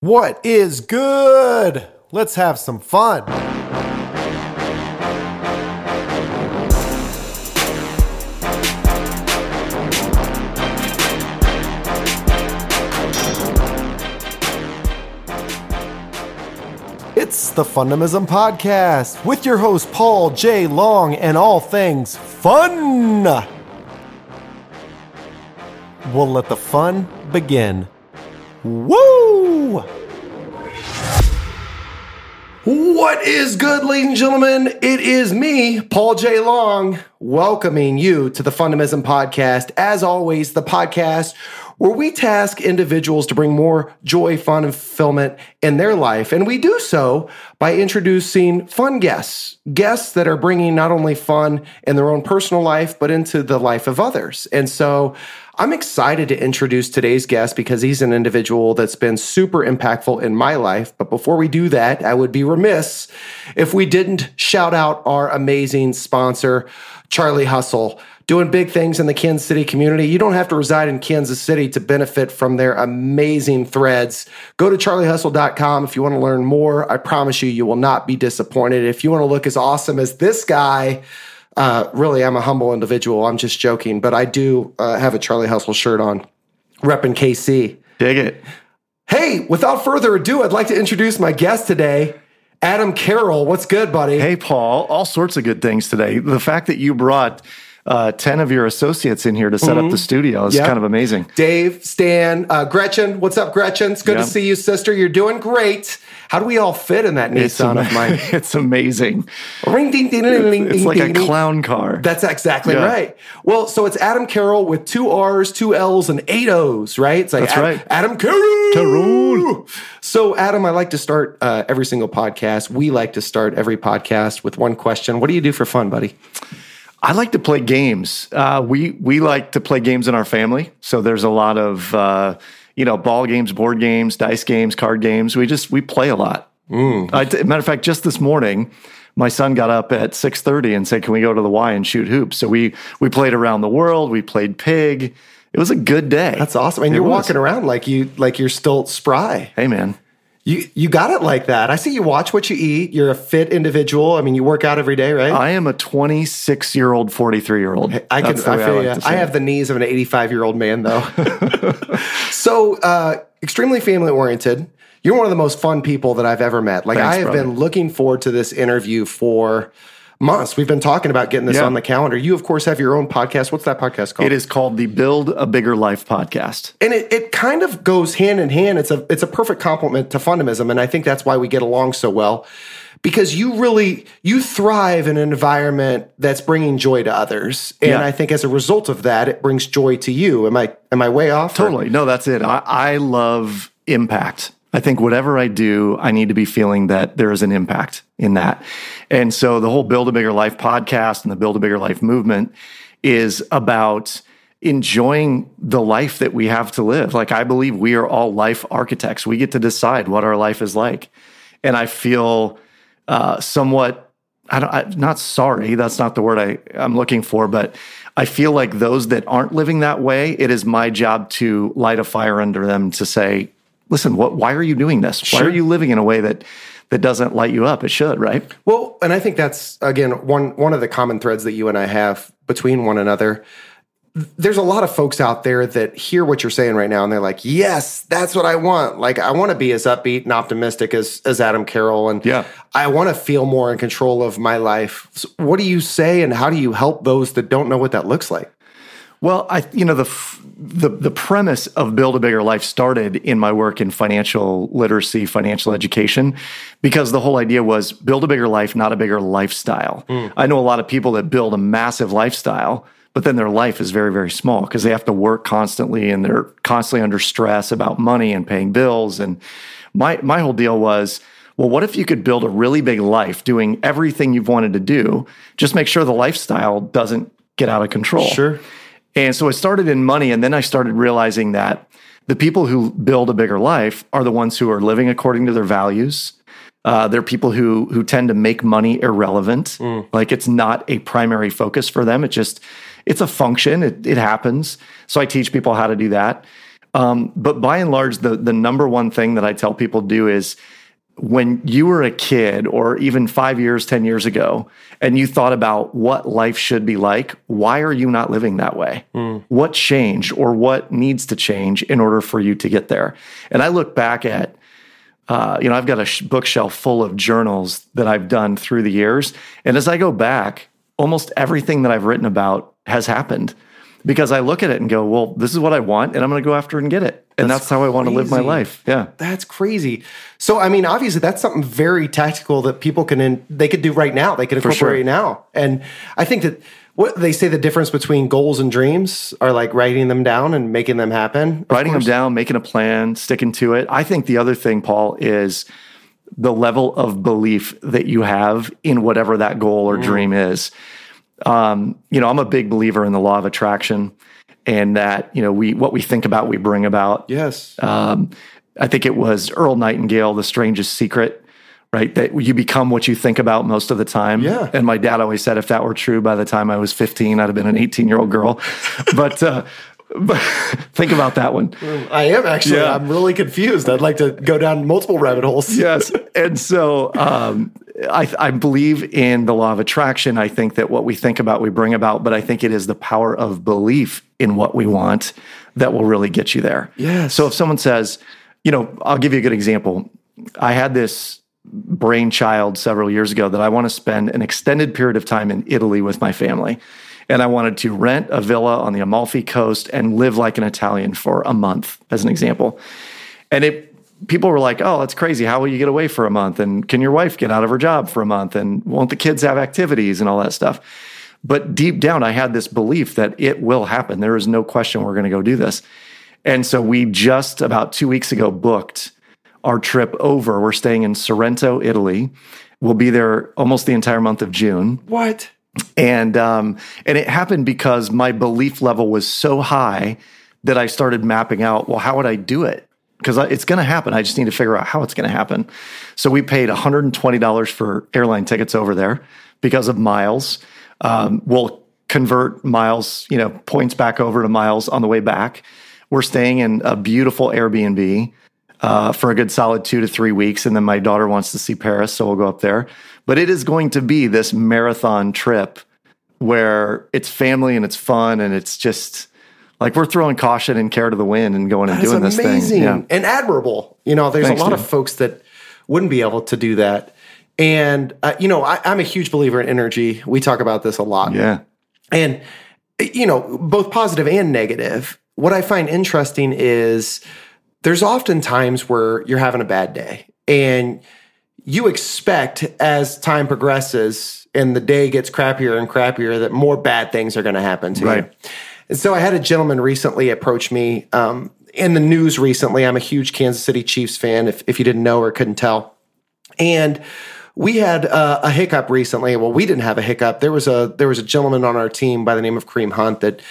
What is good? Let's have some fun. It's the Fundamism Podcast with your host, Paul J. Long, and all things fun. We'll let the fun begin. Woo! What is good, ladies and gentlemen? It is me, Paul J. Long, welcoming you to the Fundamism Podcast. As always, the podcast where we task individuals to bring more joy, fun, and fulfillment in their life. And we do so by introducing fun guests, guests that are bringing not only fun in their own personal life, but into the life of others. And so I'm excited to introduce today's guest because he's an individual that's been super impactful in my life. But before we do that, I would be remiss if we didn't shout out our amazing sponsor, Charlie Hustle doing big things in the Kansas City community. You don't have to reside in Kansas City to benefit from their amazing threads. Go to charliehustle.com if you want to learn more. I promise you, you will not be disappointed. If you want to look as awesome as this guy, uh, really, I'm a humble individual. I'm just joking, but I do uh, have a Charlie Hustle shirt on, repping KC. Dig it. Hey, without further ado, I'd like to introduce my guest today. Adam Carroll, what's good, buddy? Hey, Paul, all sorts of good things today. The fact that you brought uh, 10 of your associates in here to set mm-hmm. up the studio is yep. kind of amazing. Dave, Stan, uh, Gretchen, what's up, Gretchen? It's good yep. to see you, sister. You're doing great. How do we all fit in that Nissan of mine? it's amazing. Ring, ding, ding, ding, ding, It's like a clown car. That's exactly yeah. right. Well, so it's Adam Carroll with two R's, two L's, and eight O's, right? It's like That's Ad- right. Adam Carroll. Carroll. So, Adam, I like to start uh, every single podcast. We like to start every podcast with one question. What do you do for fun, buddy? I like to play games. Uh, we we like to play games in our family. So there's a lot of uh, you know ball games, board games, dice games, card games. We just we play a lot. Mm. I, matter of fact, just this morning, my son got up at six thirty and said, "Can we go to the Y and shoot hoops?" So we we played around the world. We played pig. It was a good day. That's awesome. And it you're was. walking around like you like you're still spry. Hey man, you you got it like that. I see you watch what you eat. You're a fit individual. I mean, you work out every day, right? I am a 26 year old, 43 year old. I can. I feel I, like I have the knees of an 85 year old man, though. so uh, extremely family oriented. You're one of the most fun people that I've ever met. Like Thanks, I have brother. been looking forward to this interview for months. We've been talking about getting this yeah. on the calendar. You, of course, have your own podcast. What's that podcast called? It is called the Build a Bigger Life podcast. And it, it kind of goes hand in hand. It's a it's a perfect complement to Fundamism. And I think that's why we get along so well. Because you really you thrive in an environment that's bringing joy to others, and yeah. I think as a result of that, it brings joy to you. Am I am I way off? Totally, or? no, that's it. I, I love impact. I think whatever I do, I need to be feeling that there is an impact in that. And so the whole Build a Bigger Life podcast and the Build a Bigger Life movement is about enjoying the life that we have to live. Like I believe we are all life architects. We get to decide what our life is like. And I feel uh, somewhat I don't, I, not sorry. That's not the word I, I'm looking for, but I feel like those that aren't living that way, it is my job to light a fire under them to say, listen, what, why are you doing this? Sure. Why are you living in a way that that doesn't light you up? It should, right? Well, and I think that's again one one of the common threads that you and I have between one another. There's a lot of folks out there that hear what you're saying right now and they're like, "Yes, that's what I want. Like I want to be as upbeat and optimistic as as Adam Carroll and yeah. I want to feel more in control of my life." So what do you say and how do you help those that don't know what that looks like? Well, I you know the the the premise of Build a Bigger Life started in my work in financial literacy, financial education, because the whole idea was build a bigger life, not a bigger lifestyle. Mm. I know a lot of people that build a massive lifestyle, but then their life is very very small because they have to work constantly and they're constantly under stress about money and paying bills. And my my whole deal was well, what if you could build a really big life doing everything you've wanted to do? Just make sure the lifestyle doesn't get out of control. Sure. And so it started in money. And then I started realizing that the people who build a bigger life are the ones who are living according to their values. Uh, they're people who who tend to make money irrelevant. Mm. Like it's not a primary focus for them. It just it's a function. It, it happens. So I teach people how to do that. Um, but by and large, the the number one thing that I tell people do is when you were a kid or even five years, 10 years ago, and you thought about what life should be like, why are you not living that way? Mm. What changed or what needs to change in order for you to get there? And I look back at, uh, you know, I've got a sh- bookshelf full of journals that I've done through the years. And as I go back, almost everything that I've written about has happened because I look at it and go, well, this is what I want, and I'm going to go after and get it. And that's, that's how I want to live my life. Yeah. That's crazy. So, I mean, obviously, that's something very tactical that people can, in, they could do right now. They could incorporate sure. now. And I think that what they say the difference between goals and dreams are like writing them down and making them happen. Writing them down, making a plan, sticking to it. I think the other thing, Paul, is the level of belief that you have in whatever that goal or mm. dream is. Um, you know, I'm a big believer in the law of attraction and that, you know, we what we think about, we bring about. Yes. Um, I think it was Earl Nightingale, The Strangest Secret, right? That you become what you think about most of the time. Yeah. And my dad always said if that were true by the time I was 15, I'd have been an 18 year old girl. but, uh, but think about that one. I am actually. Yeah. I'm really confused. I'd like to go down multiple rabbit holes. yes. And so um, I, I, believe in the law of attraction. I think that what we think about, we bring about, but I think it is the power of belief in what we want that will really get you there. Yeah. So if someone says, you know, I'll give you a good example. I had this brainchild several years ago that I want to spend an extended period of time in Italy with my family. And I wanted to rent a villa on the Amalfi Coast and live like an Italian for a month, as an example. And it people were like, "Oh, that's crazy. How will you get away for a month? And can your wife get out of her job for a month? And won't the kids have activities and all that stuff?" But deep down, I had this belief that it will happen. There is no question we're going to go do this. And so we just about two weeks ago booked our trip over. We're staying in Sorrento, Italy. We'll be there almost the entire month of June. What? And um, and it happened because my belief level was so high that I started mapping out. Well, how would I do it? because it's going to happen. I just need to figure out how it's going to happen. So we paid $120 for airline tickets over there because of miles. Um, we'll convert miles, you know, points back over to miles on the way back. We're staying in a beautiful Airbnb uh, for a good solid two to three weeks. And then my daughter wants to see Paris, so we'll go up there. But it is going to be this marathon trip where it's family and it's fun and it's just like we're throwing caution and care to the wind and going and doing this thing. Yeah. And admirable. You know, there's Thanks, a lot dude. of folks that wouldn't be able to do that. And, uh, you know, I, I'm a huge believer in energy. We talk about this a lot. Yeah. And, you know, both positive and negative. What I find interesting is there's often times where you're having a bad day and you expect as time progresses and the day gets crappier and crappier that more bad things are going to happen to right. you. And so I had a gentleman recently approach me um, in the news recently. I'm a huge Kansas City Chiefs fan, if, if you didn't know or couldn't tell. And we had uh, a hiccup recently. Well, we didn't have a hiccup. There was a there was a gentleman on our team by the name of Kareem Hunt that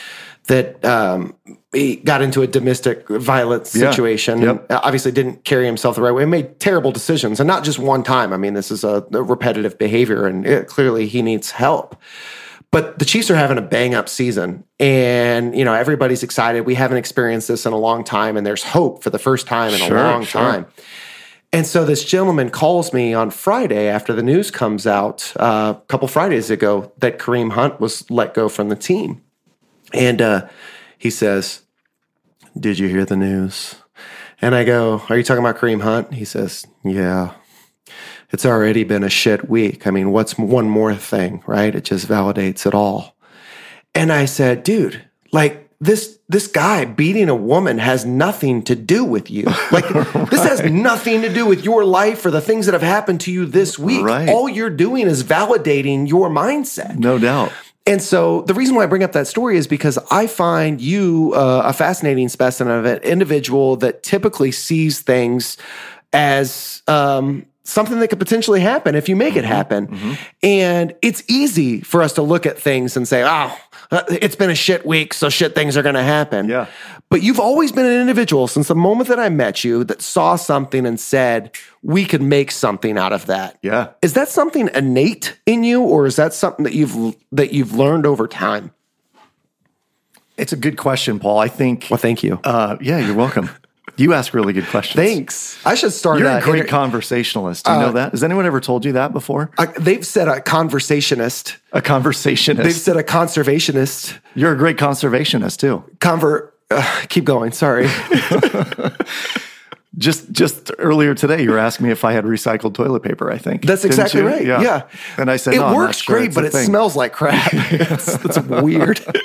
that um, he got into a domestic violence situation. Yeah. Yep. Obviously, didn't carry himself the right way. Made terrible decisions, and not just one time. I mean, this is a, a repetitive behavior, and it, clearly he needs help. But the Chiefs are having a bang up season, and you know everybody's excited. We haven't experienced this in a long time, and there's hope for the first time in sure, a long sure. time. And so this gentleman calls me on Friday after the news comes out uh, a couple Fridays ago that Kareem Hunt was let go from the team, and uh, he says, "Did you hear the news?" And I go, "Are you talking about Kareem Hunt?" He says, "Yeah." it's already been a shit week. I mean, what's one more thing, right? It just validates it all. And I said, dude, like this this guy beating a woman has nothing to do with you. Like right. this has nothing to do with your life or the things that have happened to you this week. Right. All you're doing is validating your mindset. No doubt. And so the reason why I bring up that story is because I find you uh, a fascinating specimen of an individual that typically sees things as um, something that could potentially happen if you make it mm-hmm. happen. Mm-hmm. And it's easy for us to look at things and say, oh, it's been a shit week, so shit things are going to happen. Yeah. But you've always been an individual since the moment that I met you that saw something and said, we could make something out of that. Yeah. Is that something innate in you or is that something that you've that you've learned over time? It's a good question, Paul. I think. Well, thank you. Uh, yeah, you're welcome. You ask really good questions. Thanks. I should start. You're uh, a great inter- conversationalist. Do you know that? Has anyone ever told you that before? uh, they've said a conversationist. A conversationist. They've said a conservationist. You're a great conservationist too. Conver. Uh, keep going. Sorry. Just just earlier today, you were asking me if I had recycled toilet paper. I think That's exactly right. Yeah. yeah. and I said it no, works sure great, but it thing. smells like crap. it's, it's weird.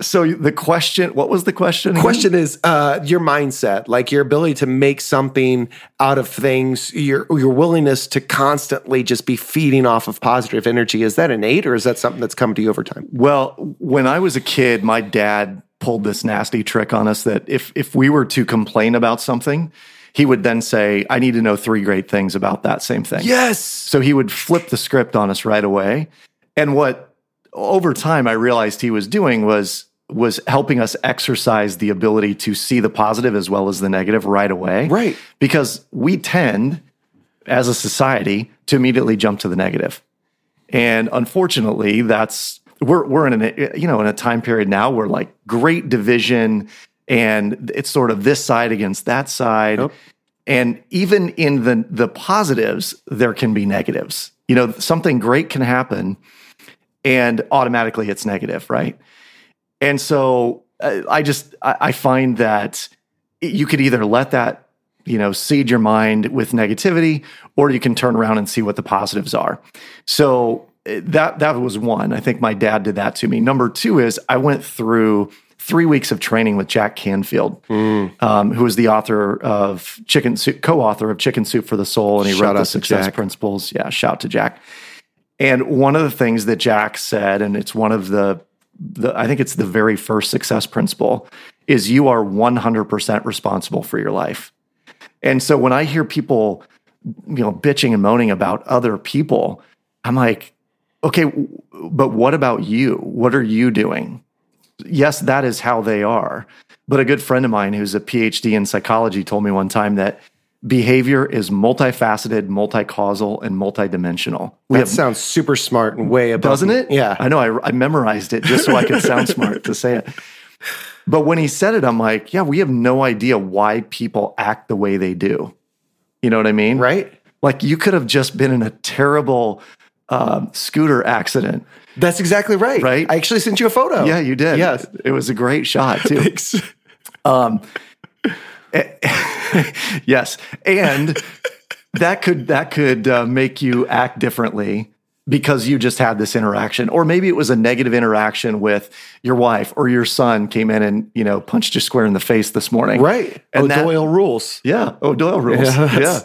So the question, what was the question? again? question is uh, your mindset, like your ability to make something out of things, your your willingness to constantly just be feeding off of positive energy. Is that innate, or is that something that's come to you over time? Well, when I was a kid, my dad pulled this nasty trick on us that if if we were to complain about something, he would then say, "I need to know three great things about that same thing." Yes. So he would flip the script on us right away. And what over time I realized he was doing was was helping us exercise the ability to see the positive as well as the negative right away. Right. Because we tend as a society to immediately jump to the negative. And unfortunately, that's we're we're in a you know in a time period now where like great division and it's sort of this side against that side. Yep. And even in the the positives, there can be negatives. You know, something great can happen and automatically it's negative, right? And so uh, I just I, I find that you could either let that you know seed your mind with negativity, or you can turn around and see what the positives are. So that that was one. I think my dad did that to me. Number two is I went through three weeks of training with Jack Canfield, um, who is the author of Chicken Soup, co-author of Chicken Soup for the Soul, and he Shout wrote the Success Jack. Principles. Yeah, shout to Jack. And one of the things that Jack said, and it's one of the, the I think it's the very first success principle, is you are 100% responsible for your life. And so when I hear people, you know, bitching and moaning about other people, I'm like, okay, but what about you? What are you doing? Yes, that is how they are. But a good friend of mine who's a PhD in psychology told me one time that behavior is multifaceted, multi-causal, and multidimensional. We That sounds super smart and way above. doesn't it? Yeah. I know. I, I memorized it just so I could sound smart to say it. But when he said it, I'm like, yeah, we have no idea why people act the way they do. You know what I mean? Right. Like you could have just been in a terrible um, scooter accident. That's exactly right. Right? I actually sent you a photo. Yeah, you did. Yes. It was a great shot, too. Thanks. yes. And that could that could uh, make you act differently because you just had this interaction or maybe it was a negative interaction with your wife or your son came in and you know punched you square in the face this morning Right. And that- O'Doyle rules. yeah oh doyle rules Yeah, yeah,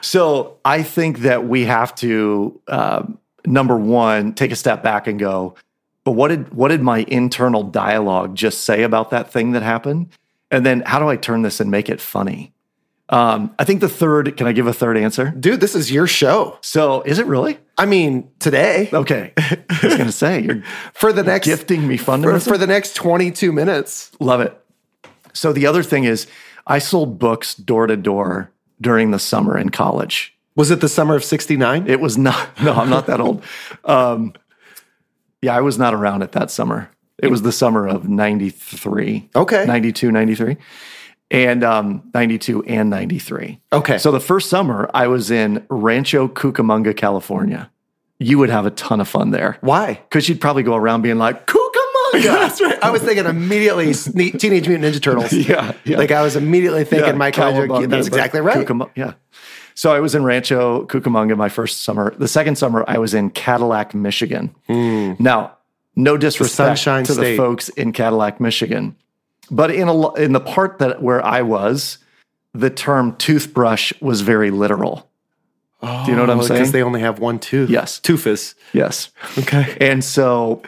so i think that we have to um, number one take a step back and go but what did what did my internal dialogue just say about that thing that happened? And then how do i turn this and make it funny? Um, i think the third can i give a third answer? Dude, this is your show. so is it really? I mean, today. Okay. I was gonna say you're for the next gifting me for, for the next 22 minutes. Love it. So the other thing is, I sold books door to door during the summer in college. Was it the summer of 69? It was not, no, I'm not that old. Um, yeah, I was not around at that summer. It was the summer of 93. Okay. 92, 93. And um, 92 and 93. Okay. So the first summer, I was in Rancho Cucamonga, California. You would have a ton of fun there Why? because you'd probably go around being like, Cucamonga. That's right. I was thinking immediately Sne- Teenage Mutant Ninja Turtles. Yeah, yeah. Like I was immediately thinking Michelangelo. Cowabunga, That's exactly right. Cucam- yeah. So I was in Rancho Cucamonga my first summer. The second summer, I was in Cadillac, Michigan. Hmm. Now, no disrespect to State. the folks in Cadillac, Michigan, but in a in the part that where I was, the term toothbrush was very literal. Do you know what I'm oh, saying? Because they only have one tooth. Yes. Toofus. yes. Okay. And so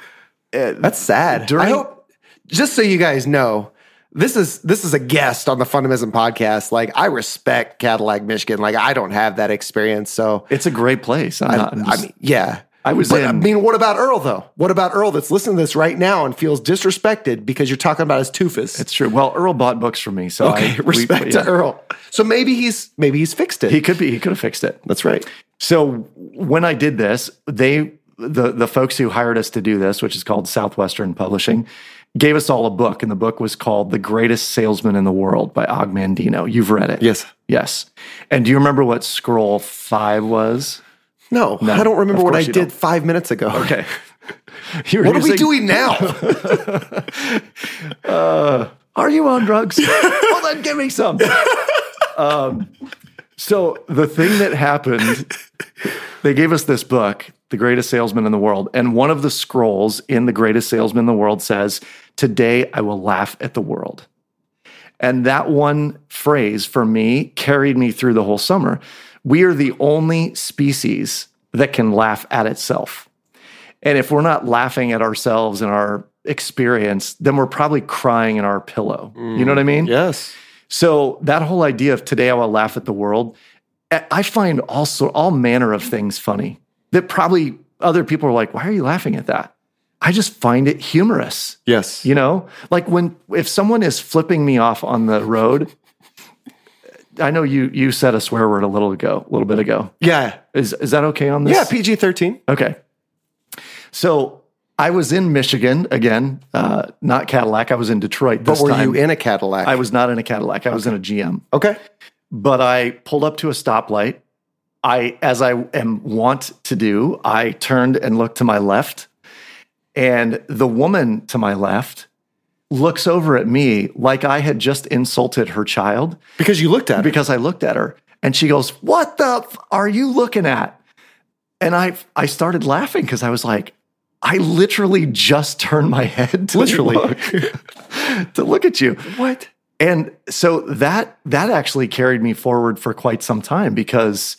Uh, that's sad. During- I hope, just so you guys know, this is this is a guest on the Fundamism podcast. Like I respect Cadillac, Michigan. Like I don't have that experience, so it's a great place. I'm not, I just- mean, yeah. I was But I mean, what about Earl though? What about Earl that's listening to this right now and feels disrespected because you're talking about his toofus? it's true. Well, Earl bought books for me, so okay. I, we- respect yeah. to Earl. So maybe he's maybe he's fixed it. He could be. He could have fixed it. that's right. So when I did this, they the the folks who hired us to do this, which is called Southwestern Publishing, gave us all a book, and the book was called "The Greatest Salesman in the World" by Og Mandino. You've read it, Yes. Yes. And do you remember what scroll five was? No, I don't remember what I did don't. five minutes ago. Okay. What are we doing now? Are you on drugs? well, then give me some. um, so the thing that happened, they gave us this book, The Greatest Salesman in the World, and one of the scrolls in The Greatest Salesman in the World says, "Today I will laugh at the world." And that one phrase for me carried me through the whole summer. We are the only species that can laugh at itself. And if we're not laughing at ourselves and our experience, then we're probably crying in our pillow. You know what I mean? Mm, yes. So that whole idea of today I will laugh at the world, I I find also all manner of things funny that probably other people are like, why are you laughing at that? I just find it humorous. Yes. You know, like when if someone is flipping me off on the road, I know you you said a swear word a little ago, a little bit ago. Yeah. Is is that okay on this? Yeah. PG 13. Okay. So I was in Michigan again, uh, not Cadillac. I was in Detroit But were time. you in a Cadillac? I was not in a Cadillac. I was in a GM. okay. But I pulled up to a stoplight. I, as I am wont to do, I turned and looked to my left, and the woman to my left looks over at me like I had just insulted her child Because you looked at it. because I looked at her and she goes, "What the f- are you looking at?" And I I started laughing because I was like, I literally just turned my head to Literally. look, to look at you. What? And so that that actually carried me forward for quite some time because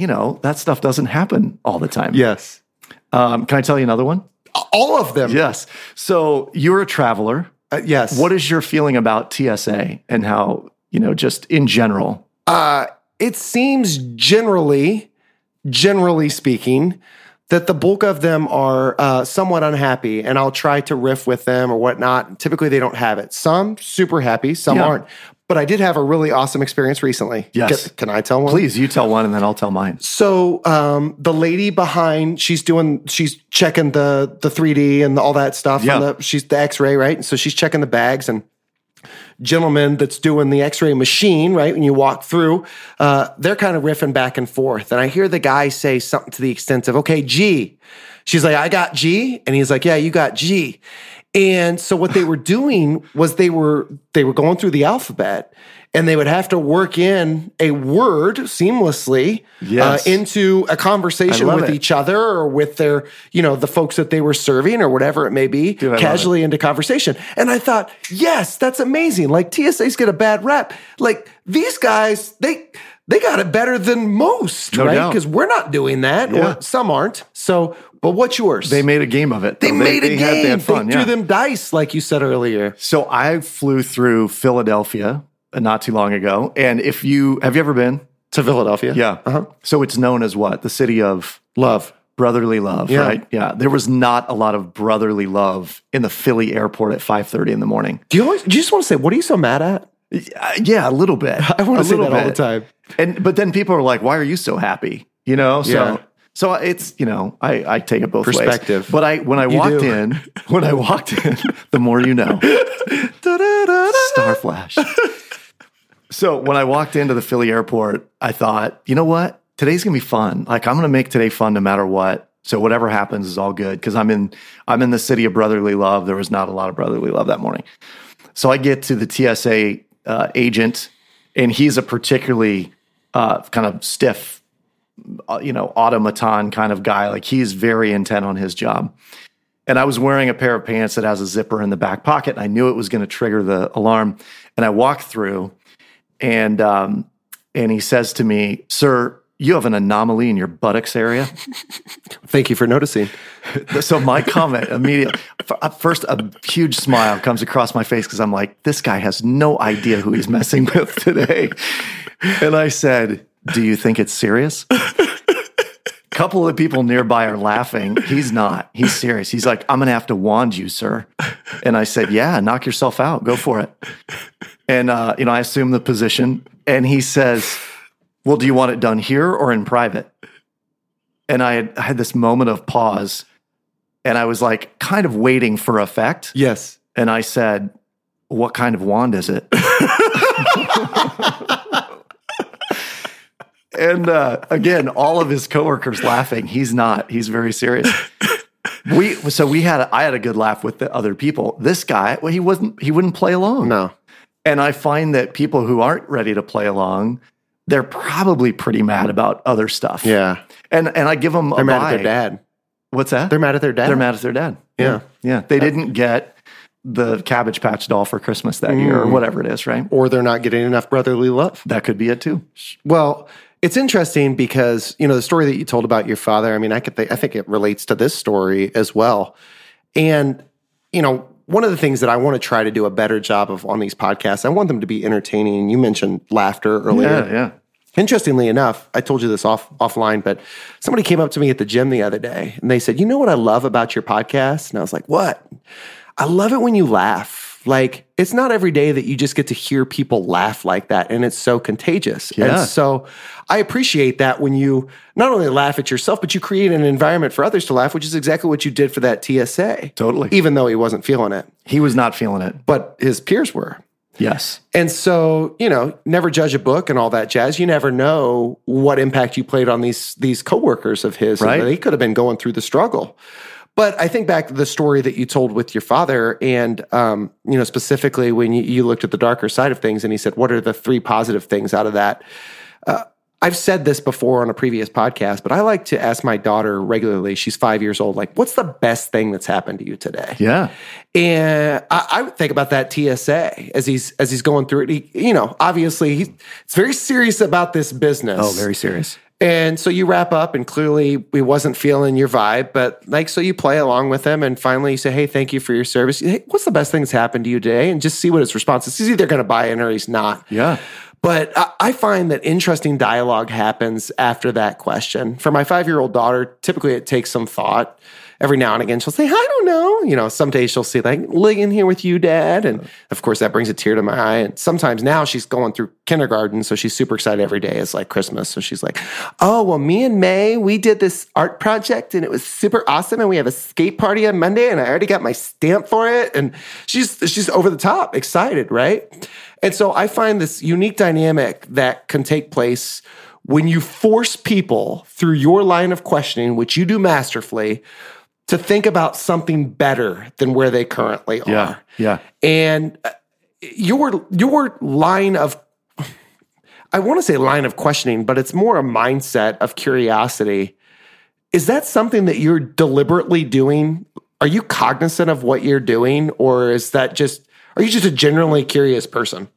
you know, that stuff doesn't happen all the time. Yes. Um, can I tell you another one? All of them. Yes. So you're a traveler. Uh, yes. What is your feeling about TSA and how, you know, just in general? Uh, it seems generally, generally speaking, that the bulk of them are uh, somewhat unhappy, and I'll try to riff with them or whatnot. Typically, they don't have it. Some super happy, some Yeah. aren't. But I did have a really awesome experience recently. Yes. Can, can I tell one? Please, you tell one and then I'll tell mine. So um, the lady behind, she's doing, she's checking the the 3D and all that stuff. Yeah. The, she's the X-ray, right? So she's checking the bags and gentleman that's doing the X-ray machine, right? When you walk through, uh, they're kind of riffing back and forth, and I hear the guy say something to the extent of, "Okay, G." She's like, "I got G," and he's like, "Yeah, you got G." And so what they were doing was they were they were going through the alphabet and they would have to work in a word seamlessly Yes. uh, into a conversation with it. each other or with their, you know, the folks that they were serving or whatever it may be, it. casually into conversation. And I thought, yes, that's amazing. Like TSA's get a bad rep. Like these guys, they they got it better than most, No right? Because we're not doing that, Yeah. or some aren't. So, but what's yours? They made a game of it. They though. made a had- game. They had fun. They yeah. threw them dice, like you said earlier. So I flew through Philadelphia uh, not too long ago. And if you have you ever been? To Philadelphia. Yeah. Uh-huh. So it's known as what? The city of Love. brotherly love, Yeah. right? Yeah. There was not a lot of brotherly love in the Philly airport at 5:30 in the morning. Do you always do you just want to say, what are you so mad at? Yeah, a little bit. I want to say that all the time. And but then people are like, "Why are you so happy?" You know. So Yeah. so it's you know I I take it both Perspective. ways. But I when I You walked do. in when I walked in, the more you know. Star Flash. so when I walked into the Philly airport, I thought, you know what? Today's gonna be fun. Like I'm gonna make today fun no matter what. So whatever happens is all good because I'm in I'm in the city of brotherly love. There was not a lot of brotherly love that morning. So I get to the TSA uh, agent, and he's a particularly uh, kind of stiff, uh, you know, automaton kind of guy. Like he's very intent on his job. And I was wearing a pair of pants that has a zipper in the back pocket, and I knew it was going to trigger the alarm. And I walked through, and um, and he says to me, "Sir." You have an anomaly in your buttocks area. Thank you for noticing. So my comment immediately, first a huge smile comes across my face because I'm like, this guy has no idea who he's messing with today. And I said, "Do you think it's serious?" a couple of the people nearby are laughing. He's not. He's serious. He's like, "I'm gonna have to wand you, sir." And I said, "Yeah, knock yourself out. Go for it." And uh, you know, I assume the position, and he says, "Well, do you want it done here or in private?" and I had, I had this moment of pause, and I was like kind of waiting for effect. Yes. And I said, What kind of wand is it? and uh, again, all of his coworkers laughing. He's not. He's very serious. We so we had a, I had a good laugh with the other people. This guy, well, he wasn't. He wouldn't play along. No. And I find that people who aren't ready to play along, they're probably pretty mad about other stuff. Yeah. And and I give them They're a mad buy. at their dad. What's that? They're mad at their dad. They're mad at their dad. Yeah. Yeah. They didn't get the Cabbage Patch doll for Christmas that year or Mm. whatever it is, right? Or they're not getting enough brotherly love. That could be it too. Well, it's interesting because you know the story that you told about your father. I mean, I could think, I think it relates to this story as well. And you know, one of the things that I want to try to do a better job of on these podcasts, I want them to be entertaining. You mentioned laughter earlier. Yeah, yeah. Interestingly enough, I told you this off offline, but somebody came up to me at the gym the other day and they said, "You know what I love about your podcast?" And I was like, "What?" I love it when you laugh. Like it's not every day that you just get to hear people laugh like that, and it's so contagious. Yeah. And so I appreciate that when you not only laugh at yourself, but you create an environment for others to laugh, which is exactly what you did for that TSA. Totally. Even though he wasn't feeling it, He was not feeling it. but his peers were. Yes. And so, you know, never judge a book and all that jazz. You never know what impact you played on these these coworkers of his. Right. They could have been going through the struggle. But I think back to the story that you told with your father, and um, you know, specifically when you, you looked at the darker side of things, and he said, "What are the three positive things out of that?" Uh, I've said this before on a previous podcast, but I like to ask my daughter regularly. She's five years old. Like, what's the best thing that's happened to you today? Yeah. And I, I would think about that TSA as he's as he's going through it. He, you know, obviously he's very serious about this business. Oh, very serious. And so you wrap up, and clearly he wasn't feeling your vibe, but like so you play along with him, and finally you say, "Hey, thank you for your service. Hey, what's the best thing that's happened to you today?" And just see what his response is. He's either going to buy in or he's not. Yeah. But I, find that interesting dialogue happens after that question. For my five year old daughter, typically it takes some thought. Every now and again, she'll say, I don't know. You know, some days she'll say, like, living here with you, dad. And of course, that brings a tear to my eye. And sometimes now she's going through kindergarten. So she's super excited every day. It's like Christmas. So she's like, oh, well, me and May, we did this art project and it was super awesome. And we have a skate party on Monday and I already got my stamp for it. And she's, she's over the top excited, right? And so I find this unique dynamic that can take place when you force people through your line of questioning, which you do masterfully, to think about something better than where they currently are. Yeah. yeah. And uh, your your line of I want to say line of questioning, but it's more a mindset of curiosity. Is that something that you're deliberately doing? Are you cognizant of what you're doing, or is that just are you just a generally curious person?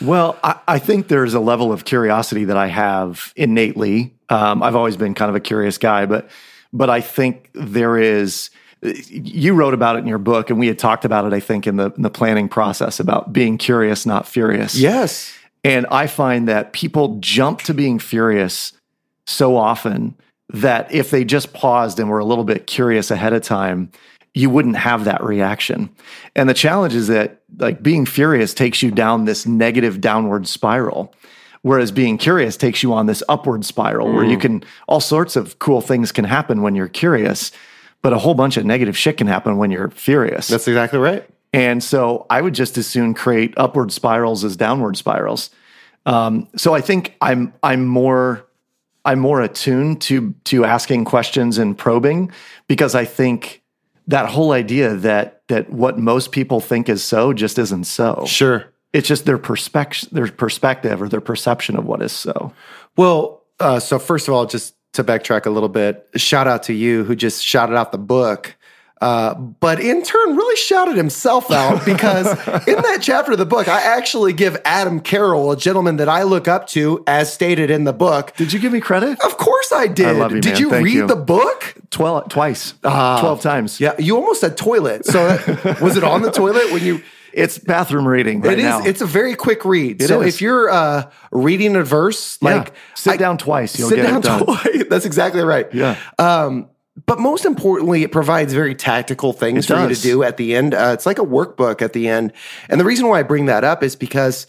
Well, I, I think there's a level of curiosity that I have innately. Um, I've always been kind of a curious guy, but but I think there is. You wrote about it in your book, and we had talked about it. I think in the in the planning process about being curious, not furious. Yes. And I find that people jump to being furious so often that if they just paused and were a little bit curious ahead of time, you wouldn't have that reaction. And the challenge is that like being furious takes you down this negative downward spiral. Whereas being curious takes you on this upward spiral where you can, all sorts of cool things can happen when you're curious, but a whole bunch of negative shit can happen when you're furious. That's exactly right. And so I would just as soon create upward spirals as downward spirals. Um, so I think I'm I'm more I'm more attuned to to asking questions and probing because I think that whole idea that that what most people think is so just isn't so. Sure. It's just their perspective their perspective or their perception of what is so. Well, uh, so first of all, just to backtrack a little bit, shout out to you who just shouted out the book. Uh, but in turn, really shouted himself out because in that chapter of the book, I actually give Adam Carroll, a gentleman that I look up to, as stated in the book. Did you give me credit? Of course I did. I love you, did man. you Thank read you. the book? Twelve twice. Twelve times. Yeah, you almost said toilet. So was it on the toilet when you? It's bathroom reading right It is. now. It's a very quick read. It so is. if you're uh, reading a verse, Yeah. like sit I- down twice, you'll sit get down it done. twice. That's exactly right. Yeah. Um, but most importantly, it provides very tactical things for you to do at the end. Uh, it's like a workbook at the end. And the reason why I bring that up is because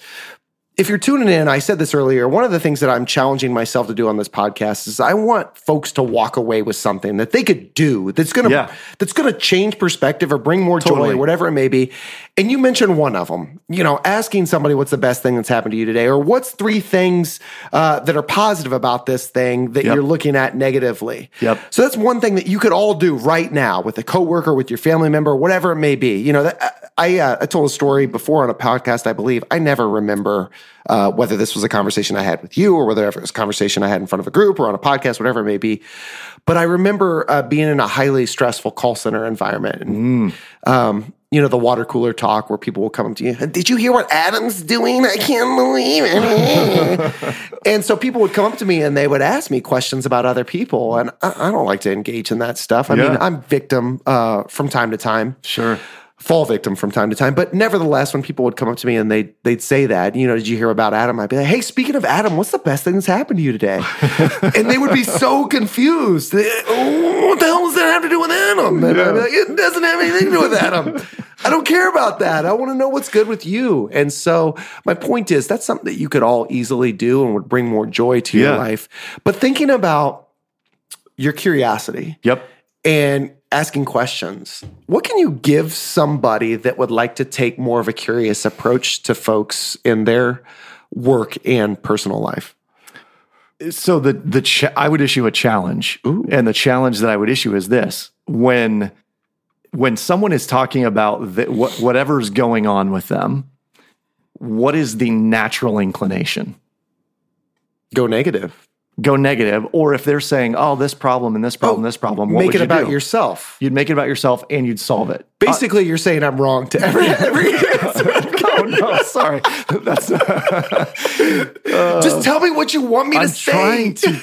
if you're tuning in, I said this earlier. One of the things that I'm challenging myself to do on this podcast is I want folks to walk away with something that they could do that's gonna Yeah. that's gonna change perspective or bring more joy or whatever it may be. And you mentioned one of them. You know, asking somebody what's the best thing that's happened to you today, or what's three things uh, that are positive about this thing that Yep. you're looking at negatively. Yep. So that's one thing that you could all do right now with a coworker, with your family member, whatever it may be. You know, that, I uh, I told a story before on a podcast, I believe. I never remember uh, whether this was a conversation I had with you or whether it was a conversation I had in front of a group or on a podcast, whatever it may be. But I remember uh, being in a highly stressful call center environment. And, um, you know, the water cooler talk where people will come up to you. Did you hear what Adam's doing? I can't believe it. and so people would come up to me and they would ask me questions about other people. And I, I don't like to engage in that stuff. I mean, I'm victim uh, from time to time Sure. Fall victim from time to time. But nevertheless, when people would come up to me and they they'd say that, you know, did you hear about Adam? I'd be like, hey, speaking of Adam, what's the best thing that's happened to you today? and they would be so confused. They, oh, what the hell does that have to do with Adam? And I'd be like, it doesn't have anything to do with Adam. I don't care about that. I want to know what's good with you. And so my point is that's something that you could all easily do and would bring more joy to your life. But thinking about your curiosity Yep. and asking questions. What can you give somebody that would like to take more of a curious approach to folks in their work and personal life? So the the cha- I would issue a challenge, and the challenge that I would issue is this: when when someone is talking about the, what, whatever's going on with them, what is the natural inclination? Go negative. Go negative, or if they're saying, "Oh, this problem and this problem, oh, this problem," what Make it you about do? yourself. You'd make it about yourself, and you'd solve it. Uh, Basically, you're saying I'm wrong to every every oh no, sorry. That's uh, Just tell me what you want me to I'm say. trying to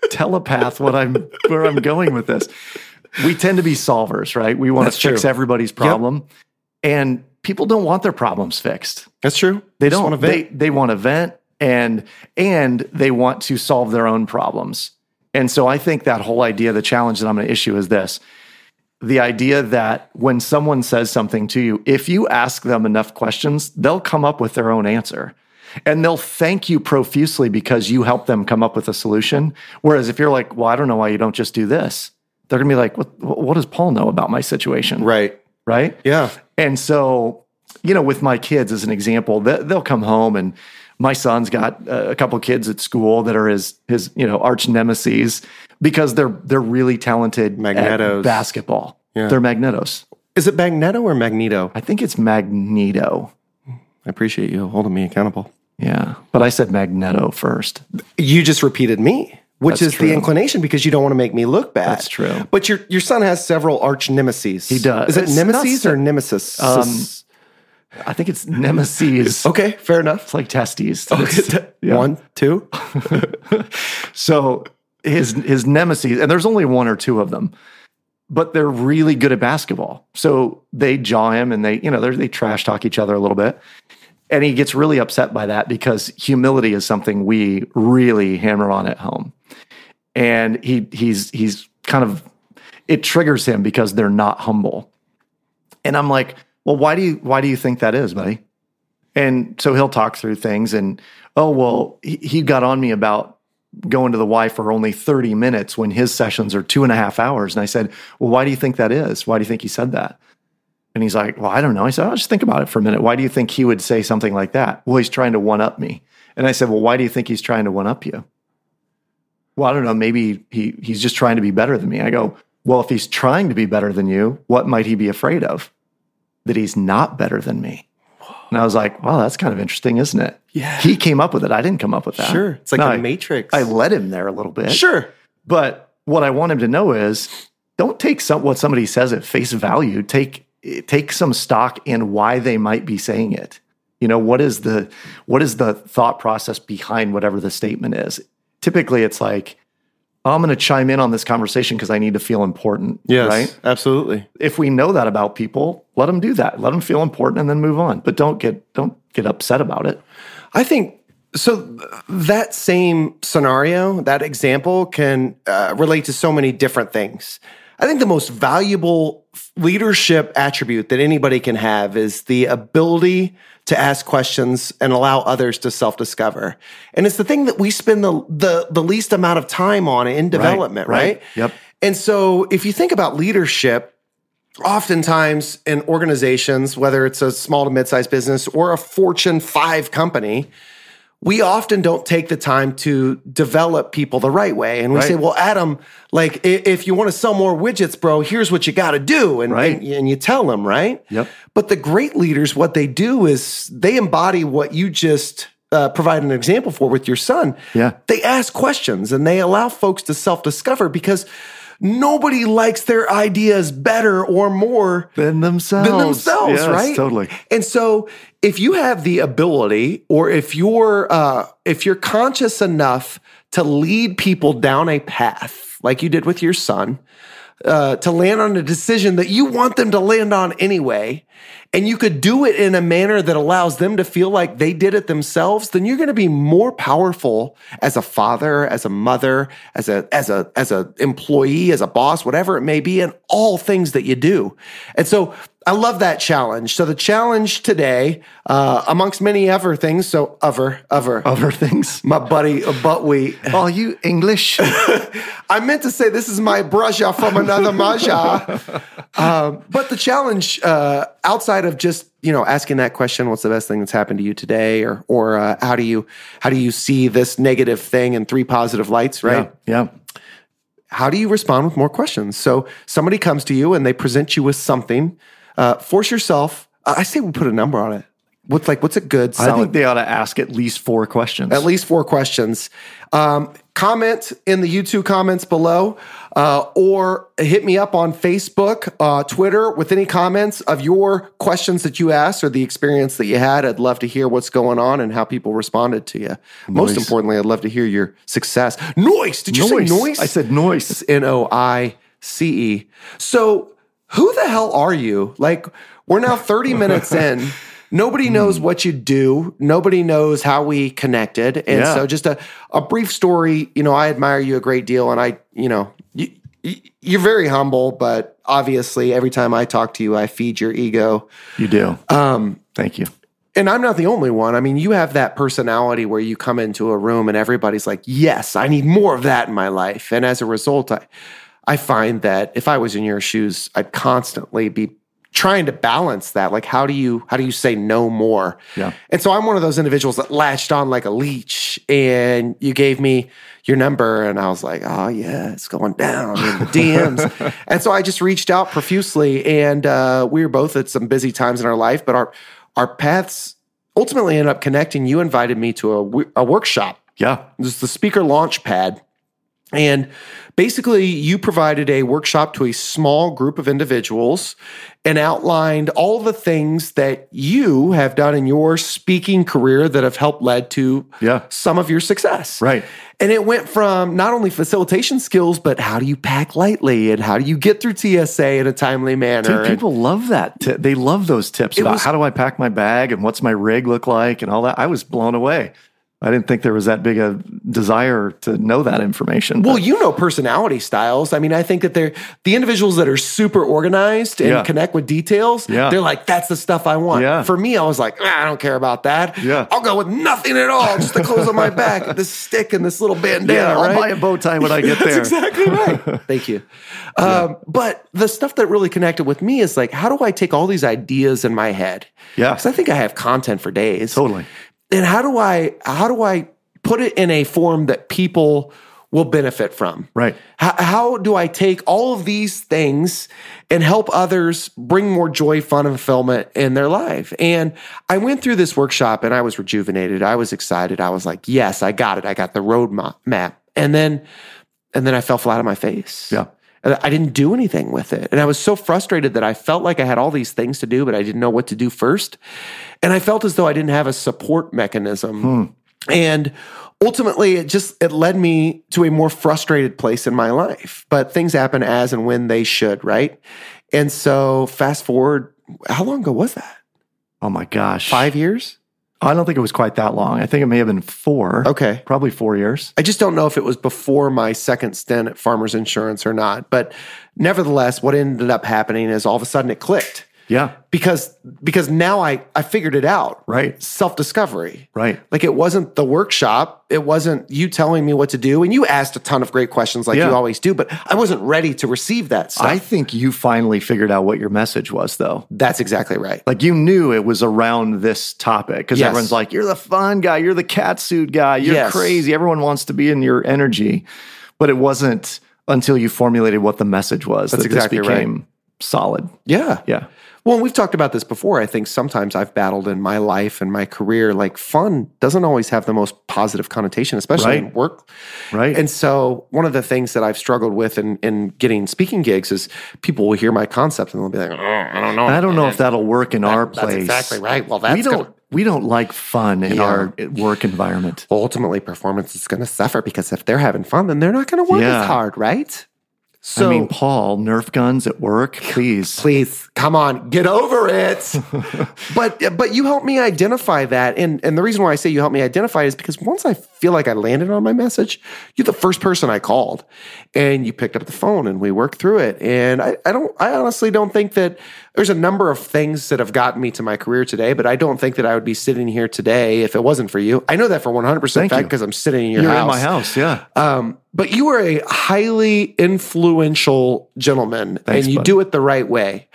telepath what I'm where I'm going with this. We tend to be solvers, right? We want That's to fix true. everybody's problem, and people don't want their problems fixed. That's true. They don't. wanna vent. They they want to vent and and they want to solve their own problems. And so I think that whole idea, the challenge that I'm going to issue is this. The idea that when someone says something to you, if you ask them enough questions, they'll come up with their own answer. And they'll thank you profusely because you helped them come up with a solution. Whereas if you're like, well, I don't know why you don't just do this, they're going to be like, what, what does Paul know about my situation? right. Right. Yeah. And so, you know, with my kids as an example, they- they'll come home and my son's got uh, a couple kids at school that are his his you know arch nemesis because they're they're really talented Magnetos. at basketball. Yeah. They're magnetos. Is it Magneto or Magneto? I think it's magneto. I appreciate you holding me accountable. Yeah, but I said magneto first. You just repeated me, which That's is true. the inclination because you don't want to make me look bad. That's true. But your your son has several arch nemesis. He does. Is it It's nemesis or nemesis? Um, I think it's nemesis. okay, fair enough. It's like testes. It's- yeah. One, two. So his his nemesis, and there's only one or two of them, but they're really good at basketball. So they jaw him and they, you know, they trash talk each other a little bit. And he gets really upset by that because humility is something we really hammer on at home. And he he's he's kind of it triggers him because they're not humble. And I'm like, well, why do you why do you think that is, buddy? And so he'll talk through things and oh well, he, he got on me about going to the Y for only 30 minutes when his sessions are two and a half hours. And I said, Well, why do you think that is? Why do you think he said that? And he's like, Well, I don't know. I said, I'll just think about it for a minute. Why do you think he would say something like that? Well, he's trying to one up me. And I said, Well, why do you think he's trying to one up you? Well, I don't know. Maybe he, he's just trying to be better than me. I go, Well, if he's trying to be better than you, what might he be afraid of? That he's not better than me. And I was like, Wow, that's kind of interesting, isn't it? Yeah. He came up with it. I didn't come up with that. Sure. It's like No, the I- Matrix. I led him there a little bit. sure. But what I want him to know is don't take some, what somebody says at face value. Take take some stock in why they might be saying it. You know, what is the what is the thought process behind whatever the statement is? Typically it's like, I'm going to chime in on this conversation because I need to feel important. Yes. Right. Absolutely. If we know that about people, let them do that. Let them feel important and then move on. But don't get don't get upset about it. I think so. That same scenario, that example, can uh, relate to so many different things. I think the most valuable leadership attribute that anybody can have is the ability to ask questions and allow others to self-discover. And it's the thing that we spend the the, the least amount of time on in development, right? right. Yep. And so if you think about leadership, oftentimes in organizations, whether it's a small to mid-sized business or a Fortune 5 company, we often don't take the time to develop people the right way. And we Right. say, well, Adam, like if you want to sell more widgets, bro, here's what you got to do. And, Right. and, and you tell them, right? Yep. But the great leaders, what they do is they embody what you just uh, provide an example for with your son. Yeah. They ask questions and they allow folks to self discover because nobody likes their ideas better or more Than themselves. than themselves, Yes, right? Totally. And so, if you have the ability, or if you're uh, if you're conscious enough to lead people down a path, like you did with your son, uh, to land on a decision that you want them to land on anyway, and you could do it in a manner that allows them to feel like they did it themselves, then you're going to be more powerful as a father, as a mother, as a as a as a employee, as a boss, whatever it may be, in all things that you do. And so I love that challenge. So the challenge today, uh, amongst many other things, so other other Other things. my buddy uh, Buttweed. Oh, you English? I meant to say this is my brusha from another maja. um, but the challenge, uh, outside of just you know asking that question, what's the best thing that's happened to you today, or or uh, how do you how do you see this negative thing in three positive lights, right? yeah. How do you respond with more questions? So somebody comes to you and they present you with something. Uh, force yourself. I say we put a number on it. What's like what's a good I think they ought to ask at least four questions. at least four questions. Um, comment in the YouTube comments below, uh, or hit me up on Facebook, uh, Twitter with any comments of your questions that you asked or the experience that you had. I'd love to hear what's going on and how people responded to you. Most importantly, I'd love to hear your success. Noise. Did you Noise. say noise? I said noise. N O I C E. So, who the hell are you? Like, we're now 30 minutes in. Nobody knows what you do. Nobody knows how we connected. And Yeah. so, just a, a brief story. You know, I admire you a great deal. And I, you know, you, you- you're very humble, but obviously, every time I talk to you, I feed your ego. You do. Um, Thank you. And I'm not the only one. I mean, you have that personality where you come into a room and everybody's like, "Yes, I need more of that in my life." And as a result, I I find that if I was in your shoes, I'd constantly be trying to balance that. Like, how do you how do you say no more? Yeah. And so I'm one of those individuals that latched on like a leech. And you gave me your number, and I was like, "Oh yeah, it's going down in the DMs." and so I just reached out profusely, and uh, we were both at some busy times in our life, but our our paths ultimately ended up connecting. You invited me to a, a workshop. Yeah. This is the speaker launch pad. And basically, you provided a workshop to a small group of individuals and outlined all the things that you have done in your speaking career that have helped led to Yeah. some of your success. Right. And it went from not only facilitation skills, but how do you pack lightly and how do you get through TSA in a timely manner? Dude, And- people love that. Ti- they love those tips about was- how do I pack my bag and what's my rig look like and all that. I was blown away. I didn't think there was that big a desire to know that information. Well, but- you know personality styles. I mean, I think that they're the individuals that are super organized and Yeah. connect with details. Yeah. They're like, that's the stuff I want. Yeah. For me, I was like, "Ah, I don't care about that. Yeah. I'll go with nothing at all, just the clothes on my back, this stick and this little bandana. yeah, I'll buy a bow tie when I get there. That's exactly right. Thank you. Um, But the stuff that really connected with me is like, how do I take all these ideas in my head? Yeah. Because I think I have content for days Totally. And how do I how do I put it in a form that people will benefit from? Right. How, how do I take all of these things and help others bring more joy, fun, and fulfillment in their life? And I went through this workshop and I was rejuvenated. I was excited. I was like, yes, I got it. I got the road ma- map. And then and then I fell flat on my face. Yeah. And I didn't do anything with it. And I was so frustrated that I felt like I had all these things to do, but I didn't know what to do first. And I felt as though I didn't have a support mechanism. Hmm. And ultimately it just it led me to a more frustrated place in my life. But things happen as and when they should, right? And so fast forward, how long ago was that? Oh my gosh. Five years? I don't think it was quite that long. I think it may have been four. Okay. Probably four years. I just don't know if it was before my second stint at Farmers Insurance or not. But nevertheless, what ended up happening is all of a sudden it clicked. Yeah. Because because now I I figured it out. Right. Self-discovery. Right. Like it wasn't the workshop, it wasn't you telling me what to do and you asked a ton of great questions like Yeah. you always do, but I wasn't ready to receive that stuff. I think you finally figured out what your message was, though. That's exactly right. Like you knew it was around this topic because Yes. everyone's like, you're the fun guy, you're the cat suit guy, you're Yes. crazy. Everyone wants to be in your energy. But it wasn't until you formulated what the message was That's that exactly this right. became solid. Yeah. Yeah. Well, we've talked about this before. I think sometimes I've battled in my life and my career. Like fun doesn't always have the most positive connotation, especially Right. in work. Right. And so, one of the things that I've struggled with in, in getting speaking gigs is people will hear my concept and they'll be like, oh, I don't know. I don't know if that'll work in our That's place. exactly right. Well, that's we don't gonna- we don't like fun in Yeah. our work environment. ultimately performance is going to suffer because if they're having fun, then they're not going to work Yeah. as hard, right? So, I mean, Paul, Nerf guns at work, please. please come on get over it. But but you helped me identify that. And and the reason why i say you helped me identify it is because once i feel like i landed on my message you're the first person i called and you picked up the phone and we worked through it. And i, I don't i honestly don't think that there's a number of things that have gotten me to my career today but i don't think that i would be sitting here today if it wasn't for you. I know that for 100% Thank fact because i'm sitting in your You're house. in my house, yeah. um, but you are a highly influential gentleman Thanks, and you bud. do it the right way.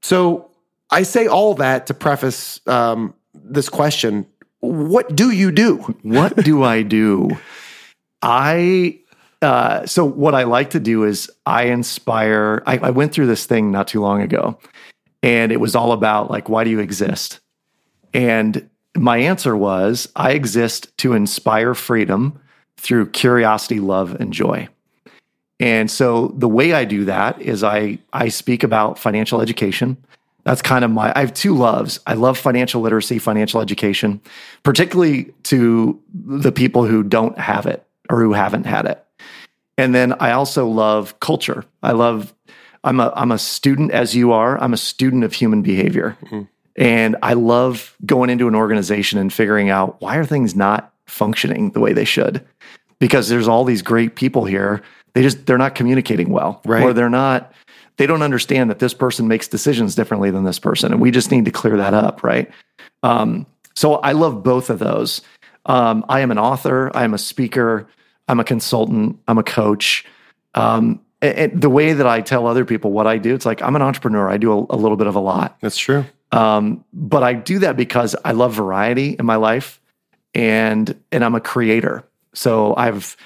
So I say all that to preface um, this question. What do you do? what do I do? I uh, so what I like to do is I inspire. I, I went through this thing not too long ago, and it was all about like why do you exist? And my answer was I exist to inspire freedom through curiosity, love, and joy. And so the way I do that is I I speak about financial education. That's kind of my I have two loves. I love financial literacy, financial education, particularly to the people who don't have it or who haven't had it. And then I also love culture. I love I'm a I'm a student as you are. I'm a student of human behavior. Mm-hmm. And I love going into an organization and figuring out why are things not functioning the way they should? Because there's all these great people here. They just they're not communicating well. Right. Or they're not they don't understand that this person makes decisions differently than this person. And we just need to clear that up, right? Um, so I love both of those. Um, I am an author, I am a speaker, I'm a consultant, I'm a coach. Um, and, the way that I tell other people what I do, it's like I'm an entrepreneur. I do a, a little bit of a lot. That's true. Um, but I do that because I love variety in my life, and and I'm a creator. So I've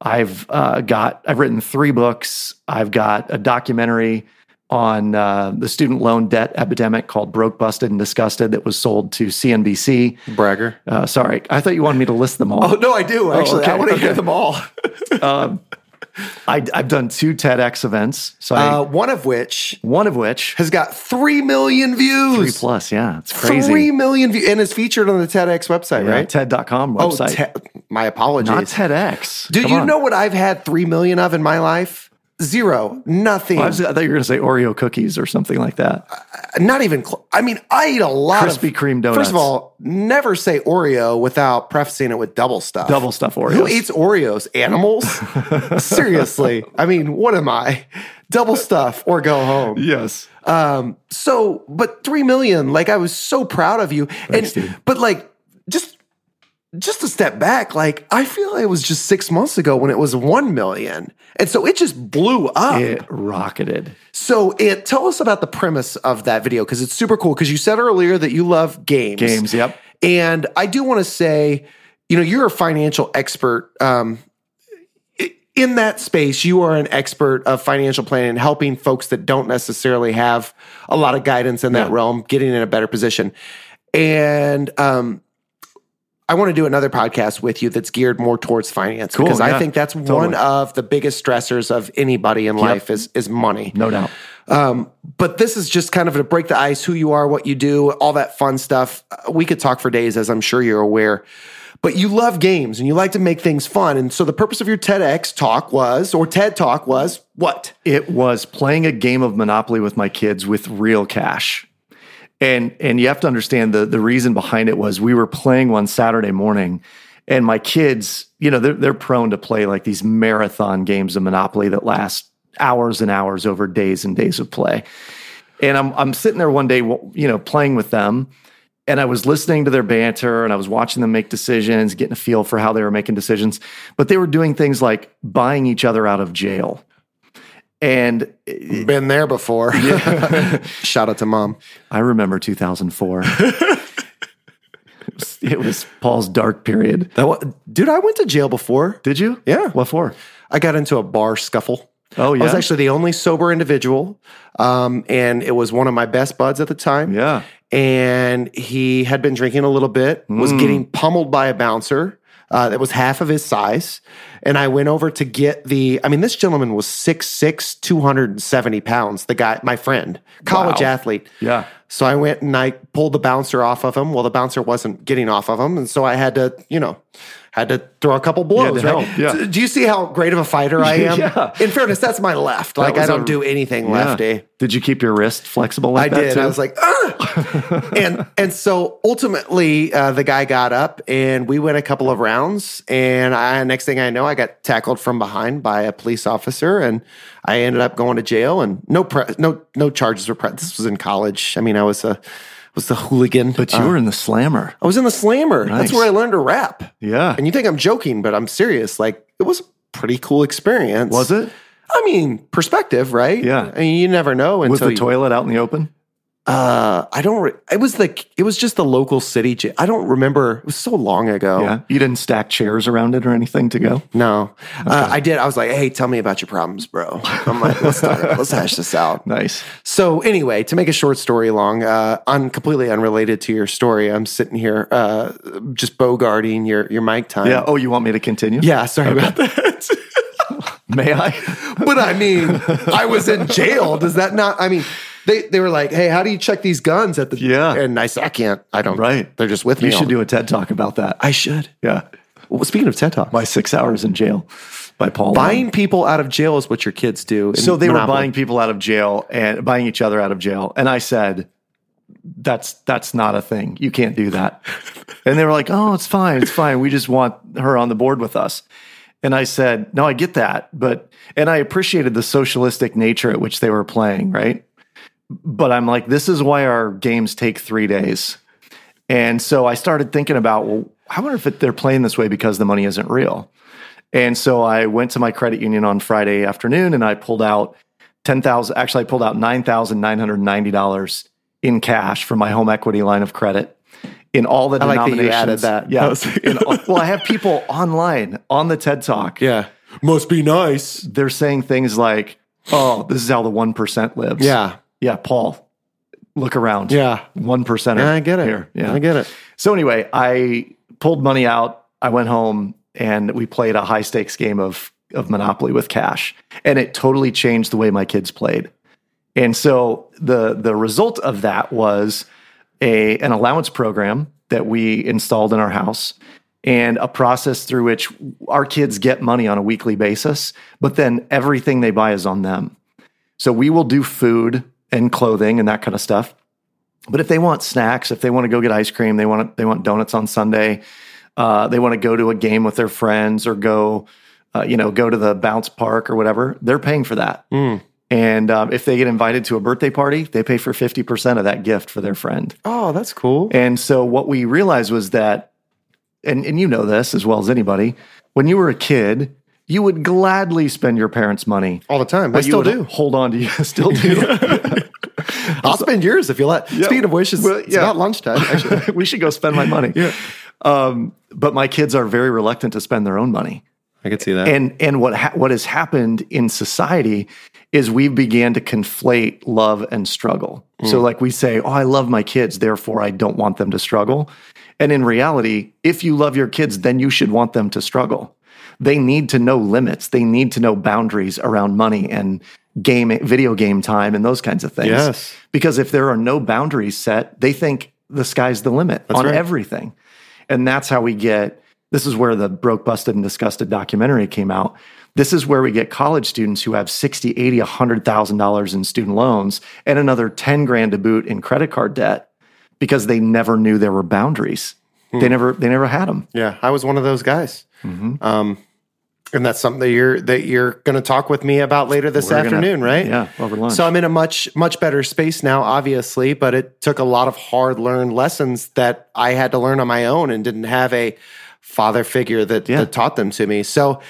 I've uh, got I've written three books. I've got a documentary on uh, the student loan debt epidemic called "Broke, Busted, and Disgusted" that was sold to CNBC. Bragger. Uh, sorry, I thought you wanted me to list them all. Oh no, I do actually. I okay, want to hear them all. Um, I, I've done two TEDx events. So I, Uh, one of which one of which has got three million views. three plus. Yeah, it's crazy. Three million views, and is featured on the TEDx website, Yeah, right? TED.com oh, website. te- my apologies. Not TEDx. Do Come you on. know what I've had three million of in my life? Zero, nothing. I, was- I thought you were going to say Oreo cookies or something like that. Not even. Cl- I mean, I eat a lot Krispy of Kreme First of all, never say Oreo without prefacing it with double stuff. Double stuff Oreos. Who eats Oreos? Animals? Seriously. I mean, what am I? Double stuff or go home. Yes. Um, so, but three million, like I was so proud of you. Thanks, and dude. but like just just a step back, like I feel like it was just six months ago when it was one million. And so it just blew up. It rocketed. So it tell us about the premise of that video because it's super cool. Because you said earlier that you love games. Games, yep. And I do want to say, you know, you're a financial expert. Um, in that space, you are an expert of financial planning and helping folks that don't necessarily have a lot of guidance in that Yeah. realm getting in a better position. And um, I want to do another podcast with you that's geared more towards finance Cool, because I think that's one of the biggest stressors of anybody in life is is money. No doubt. Um, but this is just kind of to break the ice, who you are, what you do, all that fun stuff. We could talk for days, as I'm sure you're aware. But you love games and you like to make things fun. And so the purpose of your TEDx talk was, or TED talk was, what? It was playing a game of Monopoly with my kids with real cash. And and you have to understand the the reason behind it was we were playing one Saturday morning and my kids, you know, they're they're prone to play like these marathon games of Monopoly that last hours and hours over days and days of play. And I'm I'm sitting there one day, you know, playing with them, and I was listening to their banter and I was watching them make decisions, getting a feel for how they were making decisions. But they were doing things like buying each other out of jail. And been there before. Shout out to mom. I remember 2004. it, was, it was Paul's dark period. That wa- dude, I went to jail before. Did you? Yeah. What for? I got into a bar scuffle. Oh, yeah. I was actually the only sober individual. Um, and it was one of my best buds at the time. Yeah. And he had been drinking a little bit, was Mm. getting pummeled by a bouncer uh, that was half of his size. And I went over to get the, I mean, this gentleman was 6'6, 270 pounds. The guy, my friend, college Wow. athlete. Yeah. So I went and I pulled the bouncer off of him. Well, the bouncer wasn't getting off of him. And so I had to, you know, had to throw a couple blows. right? help, yeah. Do- Do you see how great of a fighter I am? Yeah. In fairness, that's my left. Like I don't a- do anything Yeah. lefty. Did you keep your wrist flexible I like that did. too? I was like, ah! and and so ultimately, uh, the guy got up and we went a couple of rounds. And I, next thing I know, I got tackled from behind by a police officer, and I ended up going to jail. And no pre- no no charges were. Pre- this was in college. I mean, I was a was the hooligan. but you were in the slammer. I was in the slammer. Nice. That's where I learned to rap. Yeah. And you think I'm joking, but I'm serious. Like it was a pretty cool experience. Was it? I mean, perspective, right? Yeah. I mean, you never know until Was the you- toilet out in the open? Uh, I don't. Re- it was the. It was just the local city. J- I don't remember. It was so long ago. Yeah. You didn't stack chairs around it or anything to go? No, uh, I did. I was like, "Hey, tell me about your problems, bro." I'm like, "Let's talk. let's hash this out." Nice. So anyway, to make a short story long, uh, un- completely unrelated to your story, I'm sitting here uh, just bogarting your your mic time. Yeah. Oh, you want me to continue? Yeah, sorry about that. May I? but I mean, I was in jail. Does that not? I mean, they they were like, "Hey, how do you check these guns at the?" Yeah. and I said, "I can't. I don't." Right. They're just with me. You should do a TED talk about that. I should. yeah. Well, speaking of TED Talk, My six hours in jail by Paul. Buying people out of jail is what your kids do. So they were buying people out of jail and buying each other out of jail. And I said, that's that's not a thing. You can't do that. And they were like, "Oh, it's fine. It's fine. We just want her on the board with us." And I said, "No, I get that, but and I appreciated the socialistic nature at which they were playing, right? But I'm like, this is why our games take 3 days." And so I started thinking about, well, I wonder if it, they're playing this way because the money isn't real. And so I went to my credit union on Friday afternoon and I pulled out ten thousand. Actually, I pulled out nine thousand nine hundred ninety dollars in cash from my home equity line of credit. In all the I like that you denominations, added that. Yeah. In well, I have people online on the TED Talk. Yeah, must be nice. They're saying things like, "Oh, this is how the one percent lives." Yeah, yeah. Paul, look around. yeah. one percent. Yeah, I get it. Here. Yeah, I get it. so anyway, I pulled money out. I went home and we played a high stakes game of of Monopoly with cash, and it totally changed the way my kids played. And so the the result of that was a an allowance program that we installed in our house and a process through which our kids get money on a weekly basis, but then everything they buy is on them. So we will do food and clothing and that kind of stuff. But if they want snacks, if they want to go get ice cream, they want they want donuts on Sunday, uh, they want to go to a game with their friends or go, uh, you know, go to the bounce park or whatever, they're paying for that. And um, if they get invited to a birthday party, they pay for fifty percent of that gift for their friend. Oh, that's cool. And so what we realized was that, and, and you know this as well as anybody, when you were a kid, you would gladly spend your parents' money. All the time. I you still do. Hold on to you. Still do. I'll spend yours if you let. Speaking of which, it's, Well, it's yeah. about lunchtime. Actually, we should go spend my money. Um, but my kids are very reluctant to spend their own money. I could see that. And and what ha- what has happened in society is we began to conflate love and struggle. So like we say, "Oh, I love my kids, therefore I don't want them to struggle." And in reality, if you love your kids, then you should want them to struggle. They need to know limits. They need to know boundaries around money and game video game time and those kinds of things. Yes. Because if there are no boundaries set, they think the sky's the limit on right. everything. And that's how we get this is where the broke busted and disgusted documentary came out this is where we get college students who have 60 80 100000 dollars in student loans and another 10 grand to boot in credit card debt because they never knew there were boundaries. Hmm. They never they never had them. Yeah, I was one of those guys. Mm-hmm. Um, and that's something that you're that you're going to talk with me about later this We're gonna- afternoon, right? Yeah, over lunch. So I'm in a much much better space now, obviously, but it took a lot of hard learned lessons that I had to learn on my own and didn't have a father figure that, Yeah. that taught them to me. So,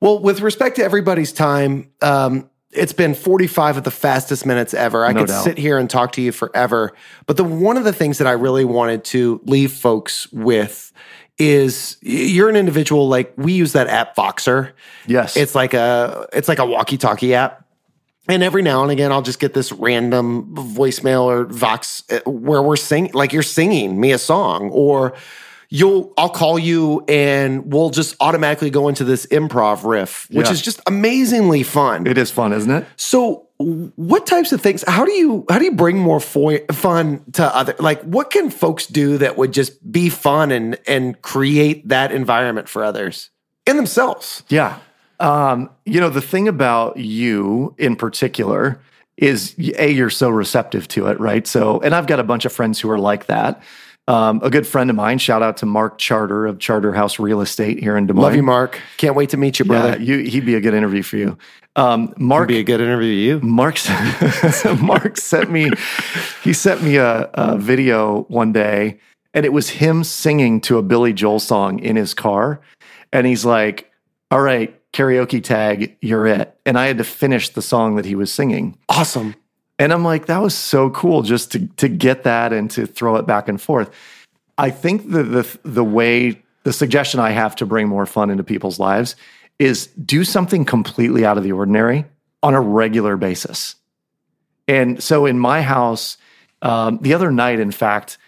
well, with respect to everybody's time, um, it's been 45 of the fastest minutes ever. I No could doubt. sit here and talk to you forever. But the one of the things that I really wanted to leave folks with is you're an individual like we use that app Voxer. yes. It's like a it's like a walkie-talkie app. And every now and again, I'll just get this random voicemail or Vox uh, where we're singing, like you're singing me a song, or you'll I'll call you and we'll just automatically go into this improv riff, which Yeah. is just amazingly fun. it is fun, isn't it? So, what types of things? How do you how do you bring more fo- fun to other? Like, what can folks do that would just be fun and and create that environment for others and themselves? Yeah. Um, you know, the thing about you in particular is A, you're so receptive to it, right? So, and I've got a bunch of friends who are like that. Um, a good friend of mine, shout out to Mark Charter of Charter House Real Estate here in Des Moines. Love you, Mark. Can't wait to meet you, Yeah, brother. you, he'd be a good interview for you. Um, Mark, Be a good interview. You. Mark, Mark sent me, he sent me a, a video one day, and it was him singing to a Billy Joel song in his car, and he's like, "All right, karaoke tag, you're it," and I had to finish the song that he was singing, Awesome. And I'm like, that was so cool just to to get that and to throw it back and forth. I think the the the way the suggestion I have to bring more fun into people's lives is do something completely out of the ordinary on a regular basis. And so in my house, um, the other night, in fact,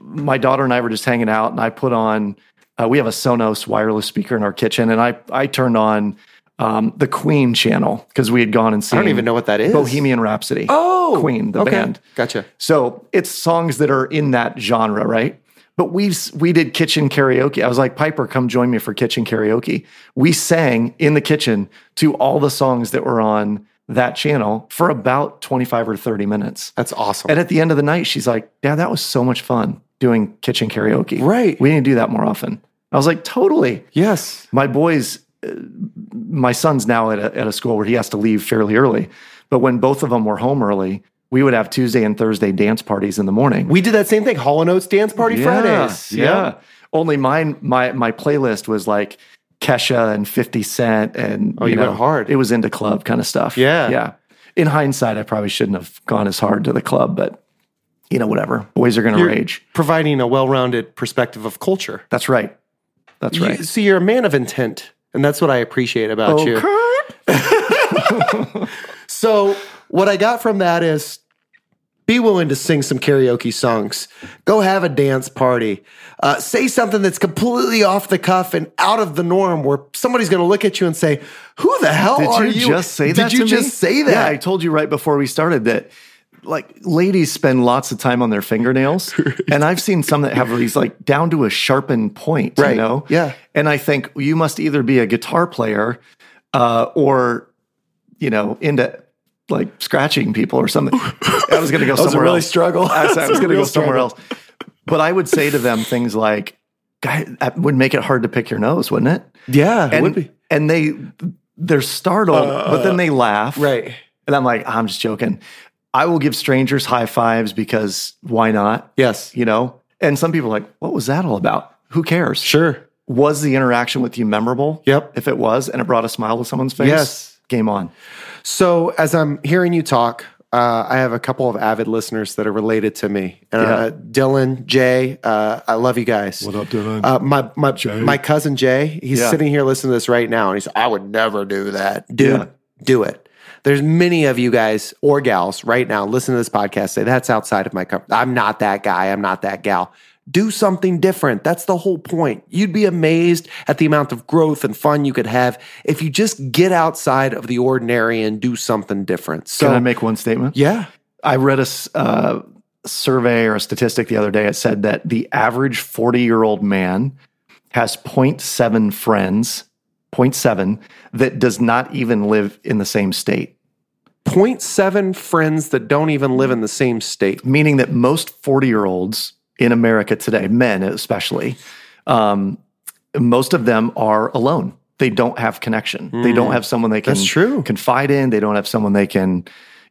my daughter and I were just hanging out, and I put on. Uh, we have a Sonos wireless speaker in our kitchen, and I I turned on um, the Queen channel because we had gone and seen. I don't even know what that is. Bohemian Rhapsody. Oh, Queen, the okay. band. Gotcha. So it's songs that are in that genre, right? But we we did kitchen karaoke. I was like, Piper, come join me for kitchen karaoke. We sang in the kitchen to all the songs that were on that channel for about 25 or 30 minutes. That's awesome. And at the end of the night, she's like, Dad, that was so much fun doing kitchen karaoke. Right. We need to do that more often. I was like, totally. yes. My boys, my son's now at a, at a school where he has to leave fairly early. But when both of them were home early, we would have Tuesday and Thursday dance parties in the morning. We did that same thing. Hall and Oates dance party Yeah, Fridays. Yeah. Only mine, my my playlist was like Kesha and 50 Cent and Oh, you went hard. It was into club kind of stuff. Yeah. Yeah. In hindsight, I probably shouldn't have gone as hard to the club, but you know, whatever. Boys are gonna You're rage. Providing a well-rounded perspective of culture. That's right. That's You- right. see, you're a man of intent, and that's what I appreciate about you. So, what I got from that is be willing to sing some karaoke songs, go have a dance party, uh, say something that's completely off the cuff and out of the norm where somebody's going to look at you and say, Who the hell Did are you, Did you? just say that? Did you to just me? say that? Yeah, I told you right before we started that. Like ladies spend lots of time on their fingernails, and I've seen some that have these like down to a sharpened point. Right. You know, Yeah. And I think you must either be a guitar player, uh, or you know, into like scratching people or something. I was going to go somewhere really else. struggle. I was, was going to go somewhere struggle. else. But I would say to them things like, "Guy, that would make it hard to pick your nose, wouldn't it?" Yeah, it would be. Uh, and they they're startled, but then they laugh. Right. And I'm like, I'm just joking. I will give strangers high fives because why not? Yes. You know? And some people are like, what was that all about? Who cares? Sure. Was the interaction with you memorable? Yep. If it was and it brought a smile to someone's face, Yes. game on. So, as I'm hearing you talk, uh, I have a couple of avid listeners that are related to me. Uh, Dylan, Jay, uh, I love you guys. What up, Dylan? Uh, my my my cousin Jay, he's Yeah. sitting here listening to this right now, and he's, I would never do that, dude. Yeah. Do it. There's many of you guys or gals right now listen to this podcast. Say that's outside of my comfort. I'm not that guy. I'm not that gal. Do something different. That's the whole point. You'd be amazed at the amount of growth and fun you could have if you just get outside of the ordinary and do something different. So, Can I make one statement? yeah, I read a uh, survey or a statistic the other day. It said that the average 40 year old man has 0.7 friends, 0.7, that does not even live in the same state. 0.7 friends that don't even live in the same state. meaning that most 40 year olds in America today, men especially, um, most of them are alone. They don't have connection. They don't have someone they can Mm. That's true. confide in. They don't have someone they can,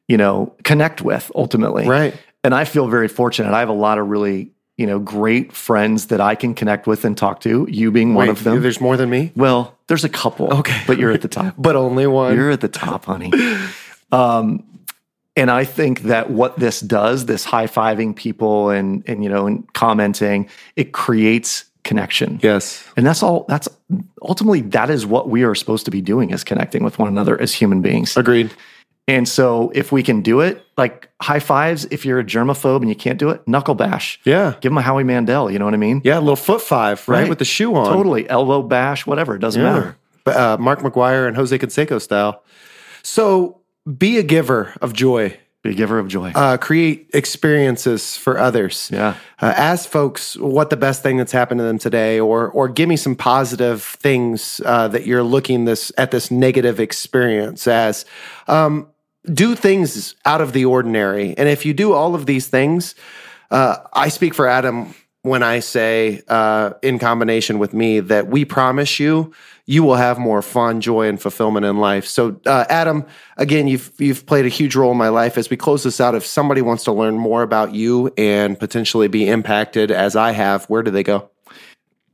you know, connect with ultimately. Right. And I feel very fortunate. I have a lot of really, you know, great friends that I can connect with and talk to, you being one Wait, of them. There's more than me, Well, there's a couple. Okay. But you're at the top. but only one. You're at the top, honey. Um, and I think that what this does, this high fiving people and and you know and commenting, it creates connection. yes. And that's all. That's ultimately that is what we are supposed to be doing is connecting with one another as human beings. Agreed. And so if we can do it, like high fives, if you're a germaphobe and you can't do it, knuckle bash. Yeah. Give them a Howie Mandel. You know what I mean? Yeah, a little foot five, right? Right. With the shoe on. Totally. Elbow bash, whatever. It doesn't Yeah. matter. Uh, Mark McGwire and Jose Canseco style. So be a giver of joy. Be a giver of joy. Uh, create experiences for others. yeah. Uh, ask folks what the best thing that's happened to them today, or or give me some positive things uh, that you're looking this at this negative experience as. Um, do things out of the ordinary, and if you do all of these things, uh, I speak for Adam when I say, uh, in combination with me, that we promise you, you will have more fun, joy, and fulfillment in life. So, uh, Adam, again, you've you've played a huge role in my life. As we close this out, if somebody wants to learn more about you and potentially be impacted as I have, where do they go?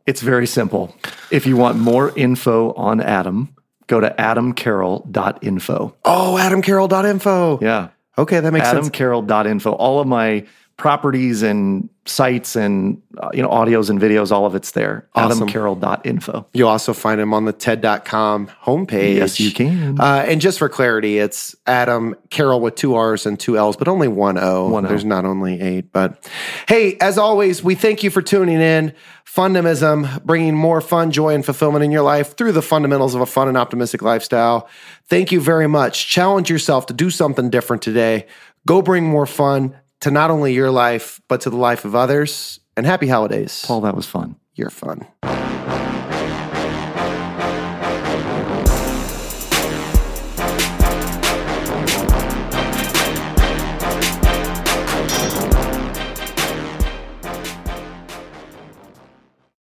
It's very simple. If you want more info on Adam, go to adamcarroll.info. Oh, AdamCarroll.info. Yeah. Okay, that makes sense. adamcarroll.info. All of my properties and sites and uh, you know audios and videos, all of it's there. Awesome. Adamcarroll.info. You'll also find him on the TED.com homepage. Yes, you can. Uh, and just for clarity, it's Adam Carroll with two R's and two L's, but only one O. One O. There's not only eight. But hey, as always, we thank you for tuning in. Fundamism, bringing more fun, joy, and fulfillment in your life through the fundamentals of a fun and optimistic lifestyle. Thank you very much. Challenge yourself to do something different today. Go bring more fun to not only your life, but to the life of others. And happy holidays. Paul, that was fun. You're fun.